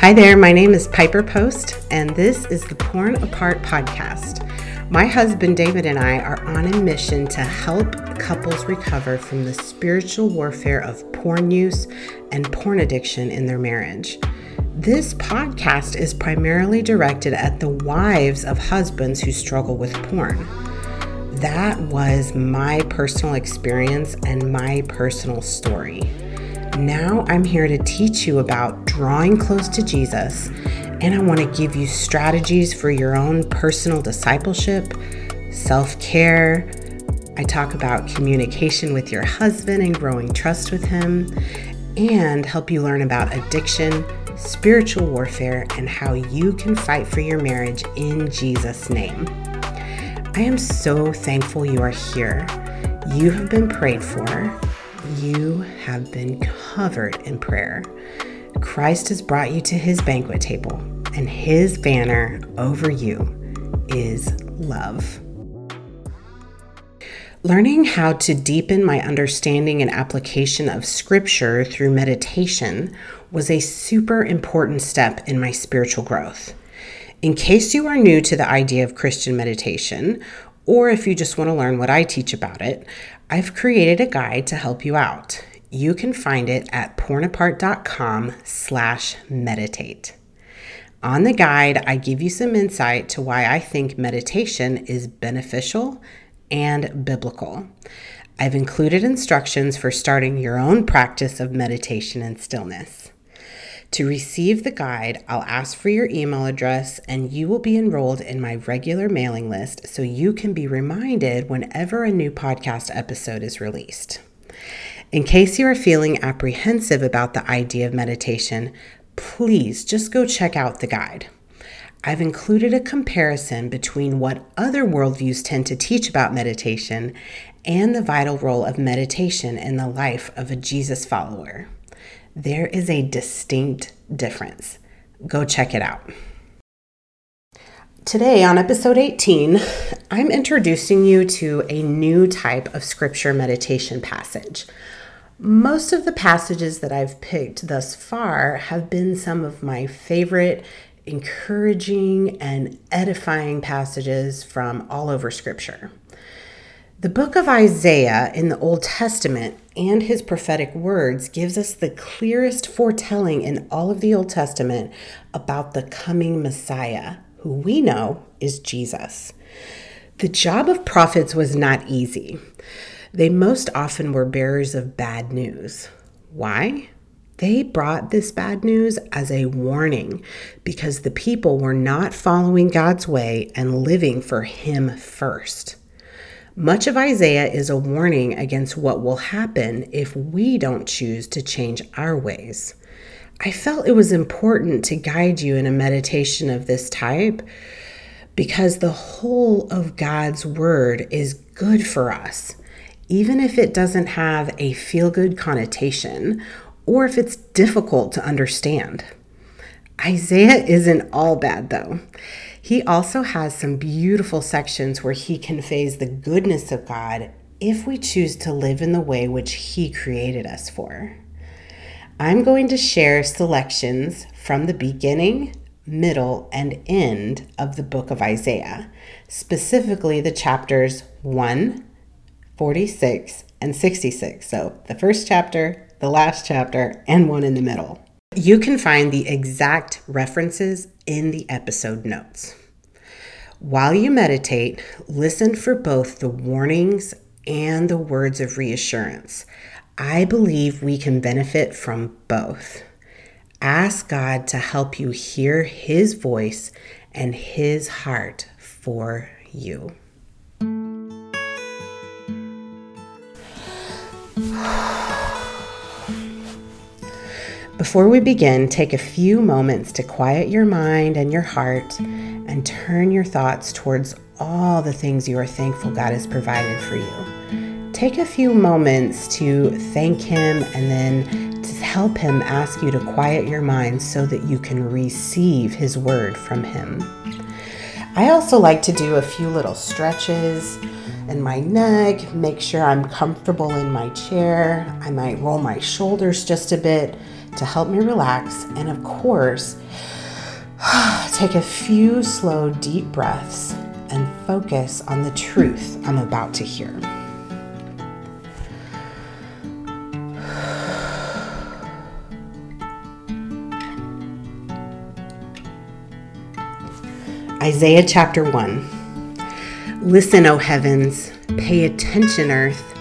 Hi there, my name is Piper Post, and this is the Porn Apart podcast. My husband David and I are on a mission to help couples recover from the spiritual warfare of porn use and porn addiction in their marriage. This podcast is primarily directed at the wives of husbands who struggle with porn. That was my personal experience and my personal story. Now I'm here to teach you about drawing close to Jesus, and I want to give you strategies for your own personal discipleship, self care. I talk about communication with your husband and growing trust with him, and help you learn about addiction, spiritual warfare, and how you can fight for your marriage in Jesus' name. I am so thankful you are here. You have been prayed for you have been covered in prayer. Christ has brought you to his banquet table, and his banner over you is love. Learning how to deepen my understanding and application of Scripture through meditation was a super important step in my spiritual growth. In case you are new to the idea of Christian meditation, or if you just want to learn what I teach about it, I've created a guide to help you out. You can find it at pornapart.com slash meditate. On the guide, I give you some insight to why I think meditation is beneficial and biblical. I've included instructions for starting your own practice of meditation and stillness. To receive the guide, I'll ask for your email address and you will be enrolled in my regular mailing list so you can be reminded whenever a new podcast episode is released. In case you are feeling apprehensive about the idea of meditation, please just go check out the guide. I've included a comparison between what other worldviews tend to teach about meditation and the vital role of meditation in the life of a Jesus follower there is a distinct difference. Go check it out. Today, on episode 18, I'm introducing you to a new type of scripture meditation passage. Most of the passages that I've picked thus far have been some of my favorite, encouraging, and edifying passages from all over scripture. The book of Isaiah in the Old Testament and his prophetic words gives us the clearest foretelling in all of the Old Testament about the coming Messiah, who we know is Jesus. The job of prophets was not easy. They most often were bearers of bad news. Why? They brought this bad news as a warning because the people were not following God's way and living for Him first. Much of Isaiah is a warning against what will happen if we don't choose to change our ways. I felt it was important to guide you in a meditation of this type because the whole of God's word is good for us, even if it doesn't have a feel good connotation or if it's difficult to understand. Isaiah isn't all bad, though. He also has some beautiful sections where he conveys the goodness of God if we choose to live in the way which he created us for. I'm going to share selections from the beginning, middle, and end of the book of Isaiah, specifically the chapters 1, 46, and 66. So the first chapter, the last chapter, and one in the middle. You can find the exact references in the episode notes. While you meditate, listen for both the warnings and the words of reassurance. I believe we can benefit from both. Ask God to help you hear His voice and His heart for you. Before we begin, take a few moments to quiet your mind and your heart and turn your thoughts towards all the things you are thankful God has provided for you. Take a few moments to thank Him and then to help Him ask you to quiet your mind so that you can receive His word from Him. I also like to do a few little stretches in my neck, make sure I'm comfortable in my chair. I might roll my shoulders just a bit to help me relax. And of course, take a few slow, deep breaths and focus on the truth I'm about to hear. Isaiah chapter 1. Listen, O heavens, pay attention, earth.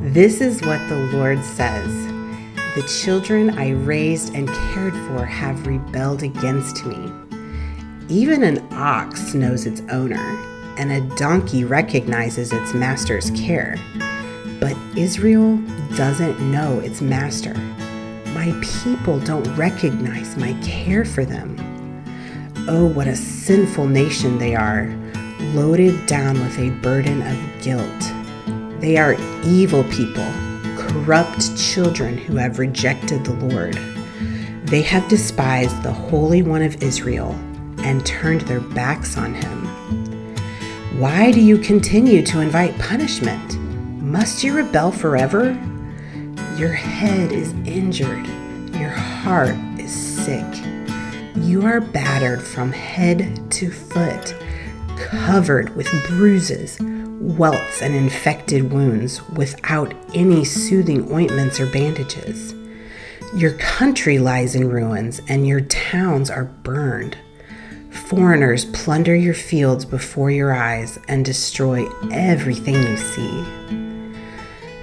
This is what the Lord says The children I raised and cared for have rebelled against me. Even an ox knows its owner, and a donkey recognizes its master's care. But Israel doesn't know its master. My people don't recognize my care for them. Oh, what a sinful nation they are, loaded down with a burden of guilt. They are evil people, corrupt children who have rejected the Lord. They have despised the Holy One of Israel and turned their backs on him. Why do you continue to invite punishment? Must you rebel forever? Your head is injured, your heart is sick. You are battered from head to foot, covered with bruises, welts, and infected wounds without any soothing ointments or bandages. Your country lies in ruins, and your towns are burned. Foreigners plunder your fields before your eyes and destroy everything you see.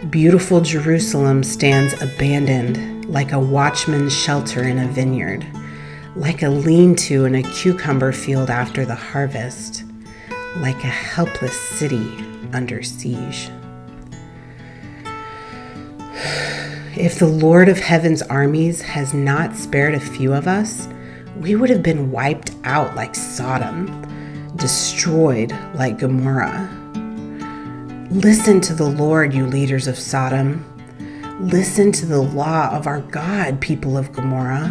Beautiful Jerusalem stands abandoned like a watchman's shelter in a vineyard like a lean to in a cucumber field after the harvest, like a helpless city under siege. If the Lord of Heaven's armies has not spared a few of us, we would have been wiped out like Sodom, destroyed like Gomorrah. Listen to the Lord, you leaders of Sodom. Listen to the law of our God, people of Gomorrah.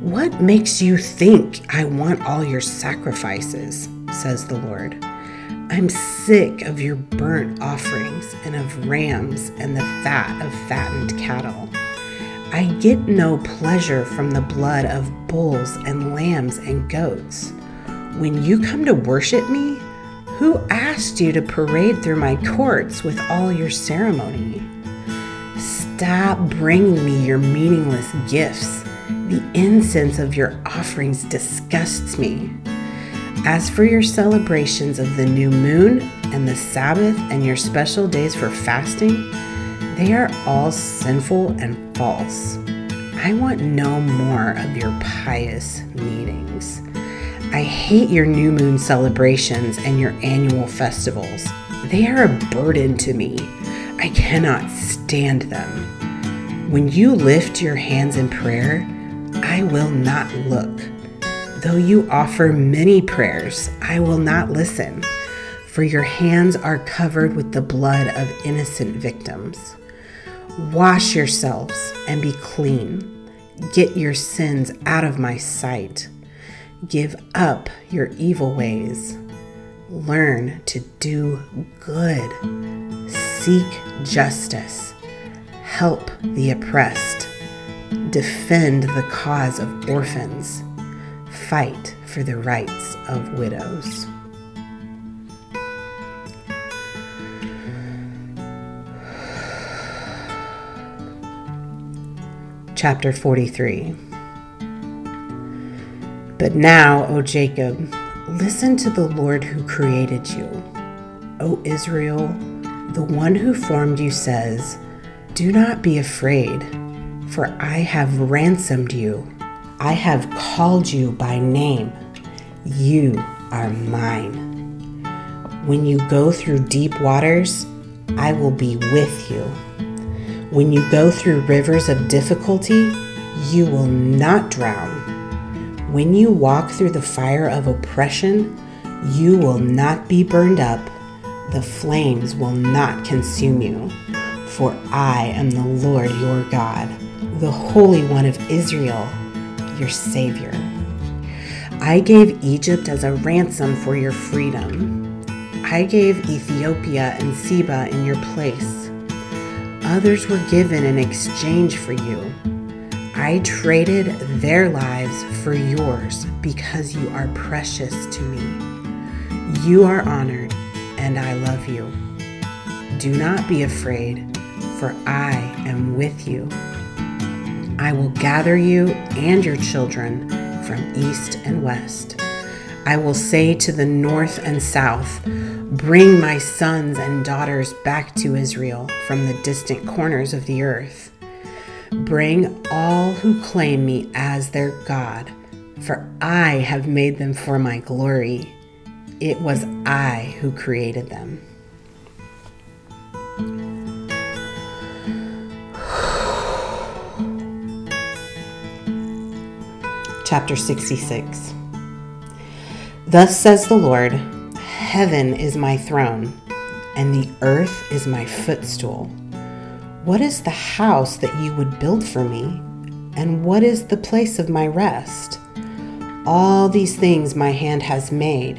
What makes you think I want all your sacrifices? Says the Lord. I'm sick of your burnt offerings and of rams and the fat of fattened cattle. I get no pleasure from the blood of bulls and lambs and goats. When you come to worship me, who asked you to parade through my courts with all your ceremony? Stop bringing me your meaningless gifts the incense of your offerings disgusts me. As for your celebrations of the new moon and the Sabbath and your special days for fasting, they are all sinful and false. I want no more of your pious meetings. I hate your new moon celebrations and your annual festivals. They are a burden to me. I cannot stand them. When you lift your hands in prayer, I will not look. Though you offer many prayers, I will not listen, for your hands are covered with the blood of innocent victims. Wash yourselves and be clean. Get your sins out of my sight. Give up your evil ways. Learn to do good. Seek justice. Help the oppressed defend the cause of orphans, fight for the rights of widows. Chapter 43 But now, O Jacob, listen to the Lord who created you. O Israel, the one who formed you says, Do not be afraid for I have ransomed you. I have called you by name. You are mine. When you go through deep waters, I will be with you. When you go through rivers of difficulty, you will not drown. When you walk through the fire of oppression, you will not be burned up. The flames will not consume you. For I am the Lord your God the Holy One of Israel, your Savior. I gave Egypt as a ransom for your freedom. I gave Ethiopia and Seba in your place. Others were given in exchange for you. I traded their lives for yours because you are precious to me. You are honored, and I love you. Do not be afraid, for I am with you. I will gather you and your children from east and west. I will say to the north and south, Bring my sons and daughters back to Israel from the distant corners of the earth. Bring all who claim me as their God, for I have made them for my glory. It was I who created them. Chapter 66 Thus says the Lord Heaven is my throne, and the earth is my footstool. What is the house that you would build for me? And what is the place of my rest? All these things my hand has made,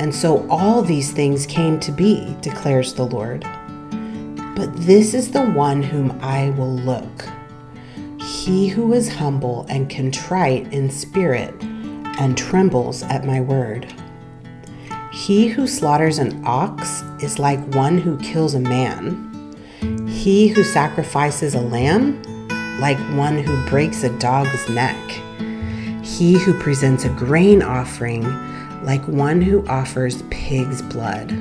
and so all these things came to be, declares the Lord. But this is the one whom I will look he who is humble and contrite in spirit and trembles at my word. He who slaughters an ox is like one who kills a man. He who sacrifices a lamb, like one who breaks a dog's neck. He who presents a grain offering, like one who offers pig's blood.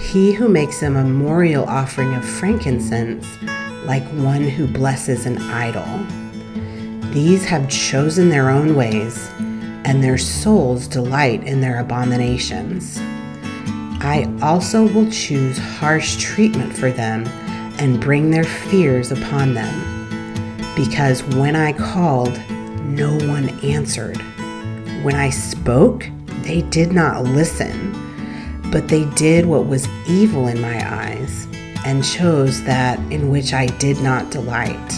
He who makes a memorial offering of frankincense, like one who blesses an idol. These have chosen their own ways and their souls delight in their abominations. I also will choose harsh treatment for them and bring their fears upon them. Because when I called, no one answered. When I spoke, they did not listen, but they did what was evil in my eyes and chose that in which I did not delight.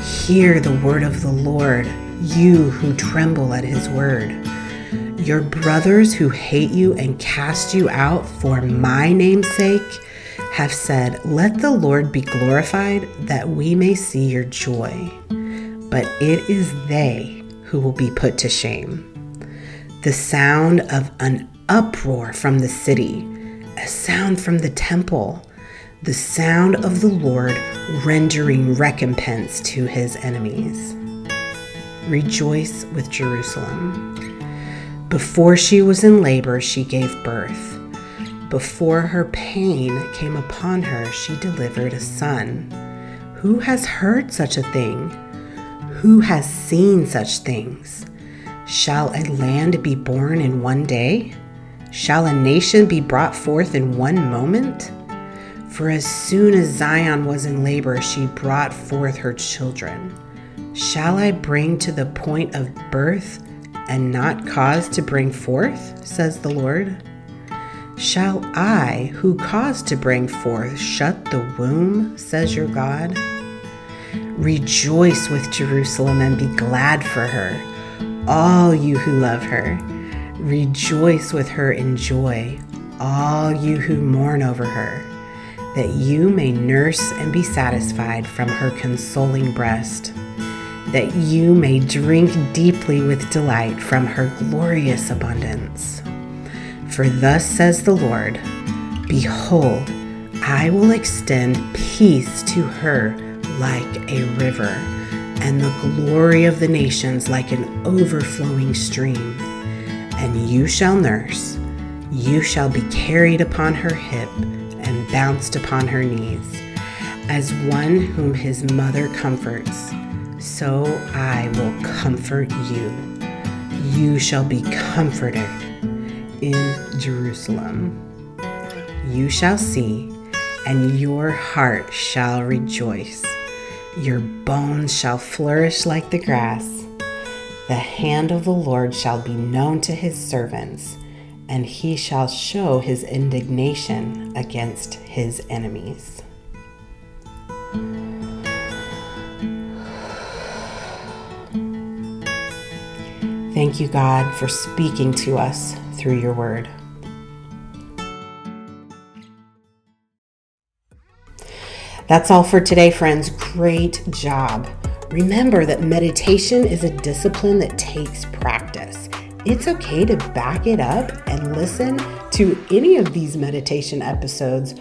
Hear the word of the Lord you who tremble at his word. Your brothers who hate you and cast you out for my name's sake have said, Let the Lord be glorified, that we may see your joy. But it is they who will be put to shame. The sound of an uproar from the city, a sound from the temple, the sound of the Lord rendering recompense to his enemies. Rejoice with Jerusalem. Before she was in labor, she gave birth. Before her pain came upon her, she delivered a son. Who has heard such a thing? Who has seen such things? Shall a land be born in one day? Shall a nation be brought forth in one moment? For as soon as Zion was in labor, she brought forth her children. Shall I bring to the point of birth and not cause to bring forth, says the Lord? Shall I, who caused to bring forth, shut the womb, says your God? Rejoice with Jerusalem and be glad for her, all you who love her. Rejoice with her in joy, all you who mourn over her, that you may nurse and be satisfied from her consoling breast that you may drink deeply with delight from her glorious abundance. For thus says the Lord Behold, I will extend peace to her like a river, and the glory of the nations like an overflowing stream. And you shall nurse, you shall be carried upon her hip bounced upon her knees, as one whom his mother comforts so I will comfort you. You shall be comforted in Jerusalem. You shall see, and your heart shall rejoice. Your bones shall flourish like the grass. The hand of the Lord shall be known to his servants, and he shall show his indignation against his enemies. Thank you, God, for speaking to us through your word. That's all for today, friends. Great job. Remember that meditation is a discipline that takes practice. It's okay to back it up and listen to any of these meditation episodes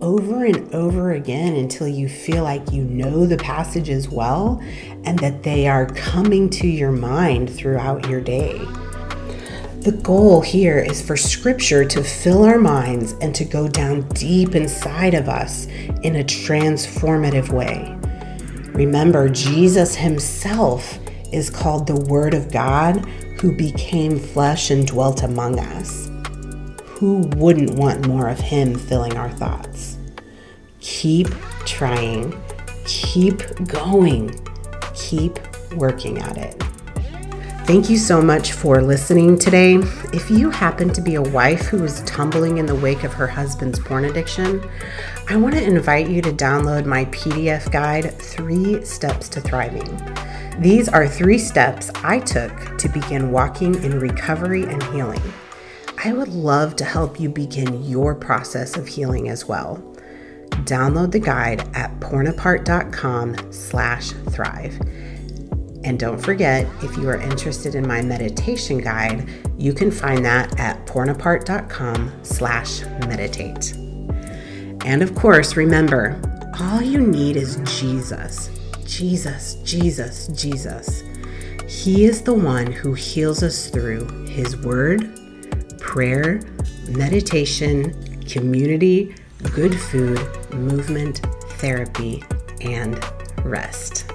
over and over again until you feel like you know the passages well and that they are coming to your mind throughout your day. The goal here is for Scripture to fill our minds and to go down deep inside of us in a transformative way. Remember, Jesus Himself is called the Word of God who became flesh and dwelt among us. Who wouldn't want more of Him filling our thoughts? Keep trying, keep going, keep working at it. Thank you so much for listening today. If you happen to be a wife who is tumbling in the wake of her husband's porn addiction, I want to invite you to download my PDF guide, Three Steps to Thriving. These are three steps I took to begin walking in recovery and healing. I would love to help you begin your process of healing as well. Download the guide at pornapart.com slash thrive. And don't forget, if you are interested in my meditation guide, you can find that at pornapart.com slash meditate. And of course, remember, all you need is Jesus. Jesus, Jesus, Jesus. He is the one who heals us through His Word, prayer, meditation, community, good food, movement, therapy, and rest.